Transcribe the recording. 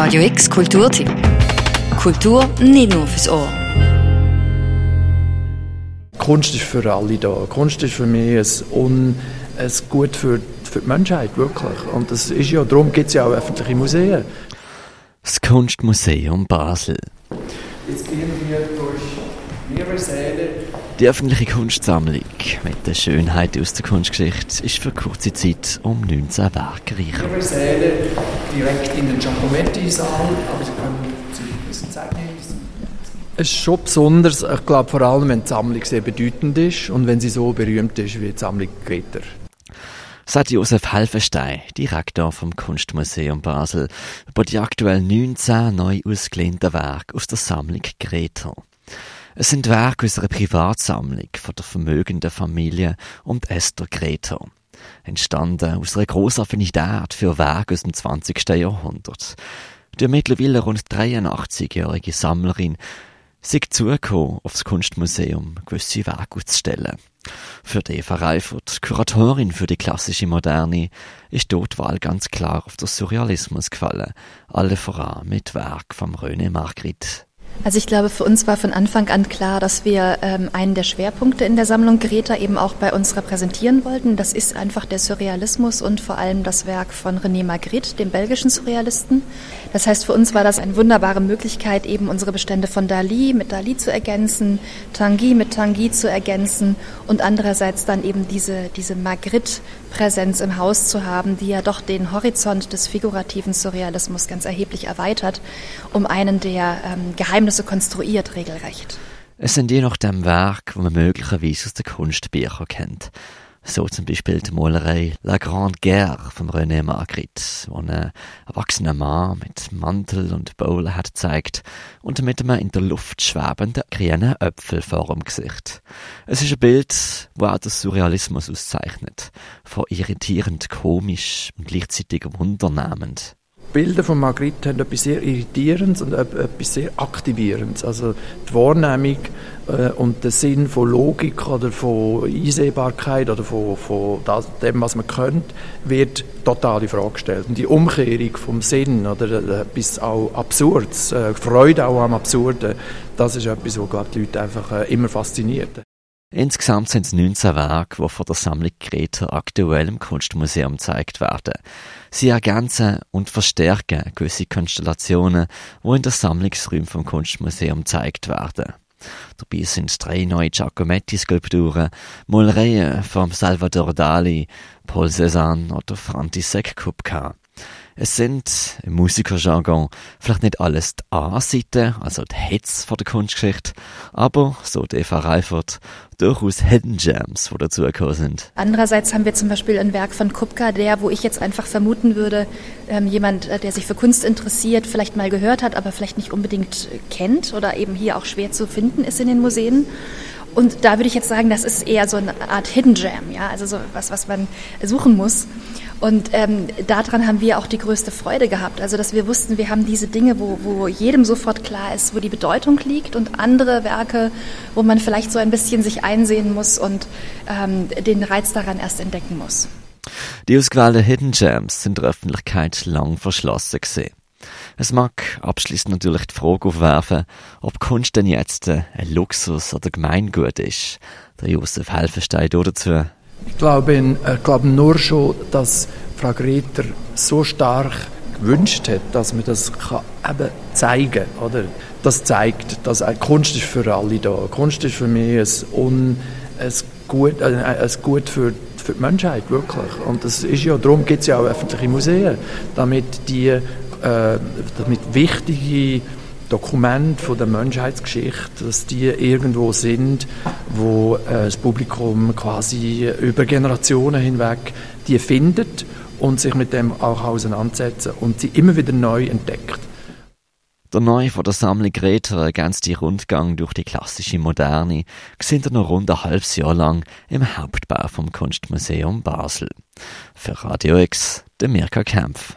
Radio X Kulturtipp. Kultur nicht nur fürs Ohr. Kunst ist für alle da. Kunst ist für mich ein, Un ein Gut für, für die Menschheit, wirklich. Und das ist ja, darum gibt es ja auch öffentliche Museen. Das Kunstmuseum Basel. Jetzt gehen wir durch. Die öffentliche Kunstsammlung mit der Schönheit aus der Kunstgeschichte ist für kurze Zeit um 19 Werke reich. Mehrere Säle direkt in den Giacometti-Saal, aber Sie können sich ein bisschen Zeit nehmen. Es ist schon besonders, ich glaube vor allem, wenn die Sammlung sehr bedeutend ist und wenn sie so berühmt ist wie die Sammlung Greta. Sagt Josef Helfenstein, Direktor vom Kunstmuseum Basel, über die aktuell 19 neu ausgelehnten Werke aus der Sammlung Greta. Es sind Werke aus einer Privatsammlung von der vermögenden Familie und Esther Greta. Entstanden aus einer grossen Affinität für Werke aus dem 20. Jahrhundert. Die mittlerweile rund 83-jährige Sammlerin sind zugekommen, aufs Kunstmuseum gewisse Werke auszustellen. Für Eva Reifert, Kuratorin für die klassische Moderne, ist dort Wahl ganz klar auf den Surrealismus gefallen. Alle voran mit Werk vom René Margrit. Also ich glaube, für uns war von Anfang an klar, dass wir ähm, einen der Schwerpunkte in der Sammlung Greta eben auch bei uns repräsentieren wollten. Das ist einfach der Surrealismus und vor allem das Werk von René Magritte, dem belgischen Surrealisten. Das heißt, für uns war das eine wunderbare Möglichkeit, eben unsere Bestände von Dali mit Dali zu ergänzen, Tanguy mit Tanguy zu ergänzen und andererseits dann eben diese, diese Magritte-Präsenz im Haus zu haben, die ja doch den Horizont des figurativen Surrealismus ganz erheblich erweitert, um einen der ähm, Geheimnisse konstruiert regelrecht. Es sind je nach dem Werk, wo man möglicherweise aus den Kunstbüchern kennt. So zum Beispiel die Malerei La Grande Guerre von René Magritte, wo ein erwachsener Mann mit Mantel und Bowle hat zeigt und mit einem in der Luft schwebenden grünen Äpfel vor dem Gesicht. Es ist ein Bild, wo auch das Surrealismus auszeichnet, von irritierend komisch und gleichzeitig wundernehmend. Bilder von Magritte haben etwas sehr Irritierendes und etwas sehr Aktivierendes. Also die Wahrnehmung äh, und der Sinn von Logik oder von Einsehbarkeit oder von, von das, dem, was man könnte, wird total in Frage gestellt. Und die Umkehrung vom Sinn oder äh, etwas auch Absurdes, äh, Freude auch am Absurden, das ist etwas, was glaube die Leute einfach äh, immer fasziniert. Insgesamt sind es 19 Werke, die von der Sammlung Greta aktuell im Kunstmuseum gezeigt werden. Sie ergänzen und verstärken gewisse Konstellationen, die in der Sammlungsräumen vom Kunstmuseum gezeigt werden. Dabei sind drei neue Giacometti-Skulpturen, Malereien von Salvador Dali, Paul Cézanne oder František Kupka. Es sind im Musikerjargon vielleicht nicht alles die A-Seite, also die Hits von der Kunstgeschichte, aber, so die Eva Reifert, durchaus Hidden Gems, die dazugekommen sind. Andererseits haben wir zum Beispiel ein Werk von Kupka, der, wo ich jetzt einfach vermuten würde, ähm, jemand, äh, der sich für Kunst interessiert, vielleicht mal gehört hat, aber vielleicht nicht unbedingt kennt oder eben hier auch schwer zu finden ist in den Museen. Und da würde ich jetzt sagen, das ist eher so eine Art Hidden Jam, ja, also so was, was man suchen muss. Und ähm, daran haben wir auch die größte Freude gehabt. Also, dass wir wussten, wir haben diese Dinge, wo, wo jedem sofort klar ist, wo die Bedeutung liegt und andere Werke, wo man vielleicht so ein bisschen sich einsehen muss und ähm, den Reiz daran erst entdecken muss. Die ausgewählten Hidden Gems sind der Öffentlichkeit lang verschlossen gesehen. Es mag abschließend natürlich die Frage aufwerfen, ob Kunst denn jetzt ein Luxus oder Gemeingut ist. Der Josef Helfenstein dazu. Ich glaube, ich glaube nur schon, dass Frau Greta so stark gewünscht hat, dass man das kann eben zeigen oder Das zeigt, dass Kunst ist für alle da. Kunst ist für mich ein, Un, ein Gut, ein Gut für, für die Menschheit, wirklich. Und das ist ja, darum gibt es ja auch öffentliche Museen, damit die äh, damit wichtige Dokumente von der Menschheitsgeschichte, dass die irgendwo sind, wo äh, das Publikum quasi über Generationen hinweg die findet und sich mit dem auch auseinandersetzen und sie immer wieder neu entdeckt. Der Neue von der Sammlung Greta ergänzt die Rundgang durch die klassische Moderne, sind er noch rund ein halbes Jahr lang im Hauptbau vom Kunstmuseum Basel. Für Radio X, der Mirka Kempf.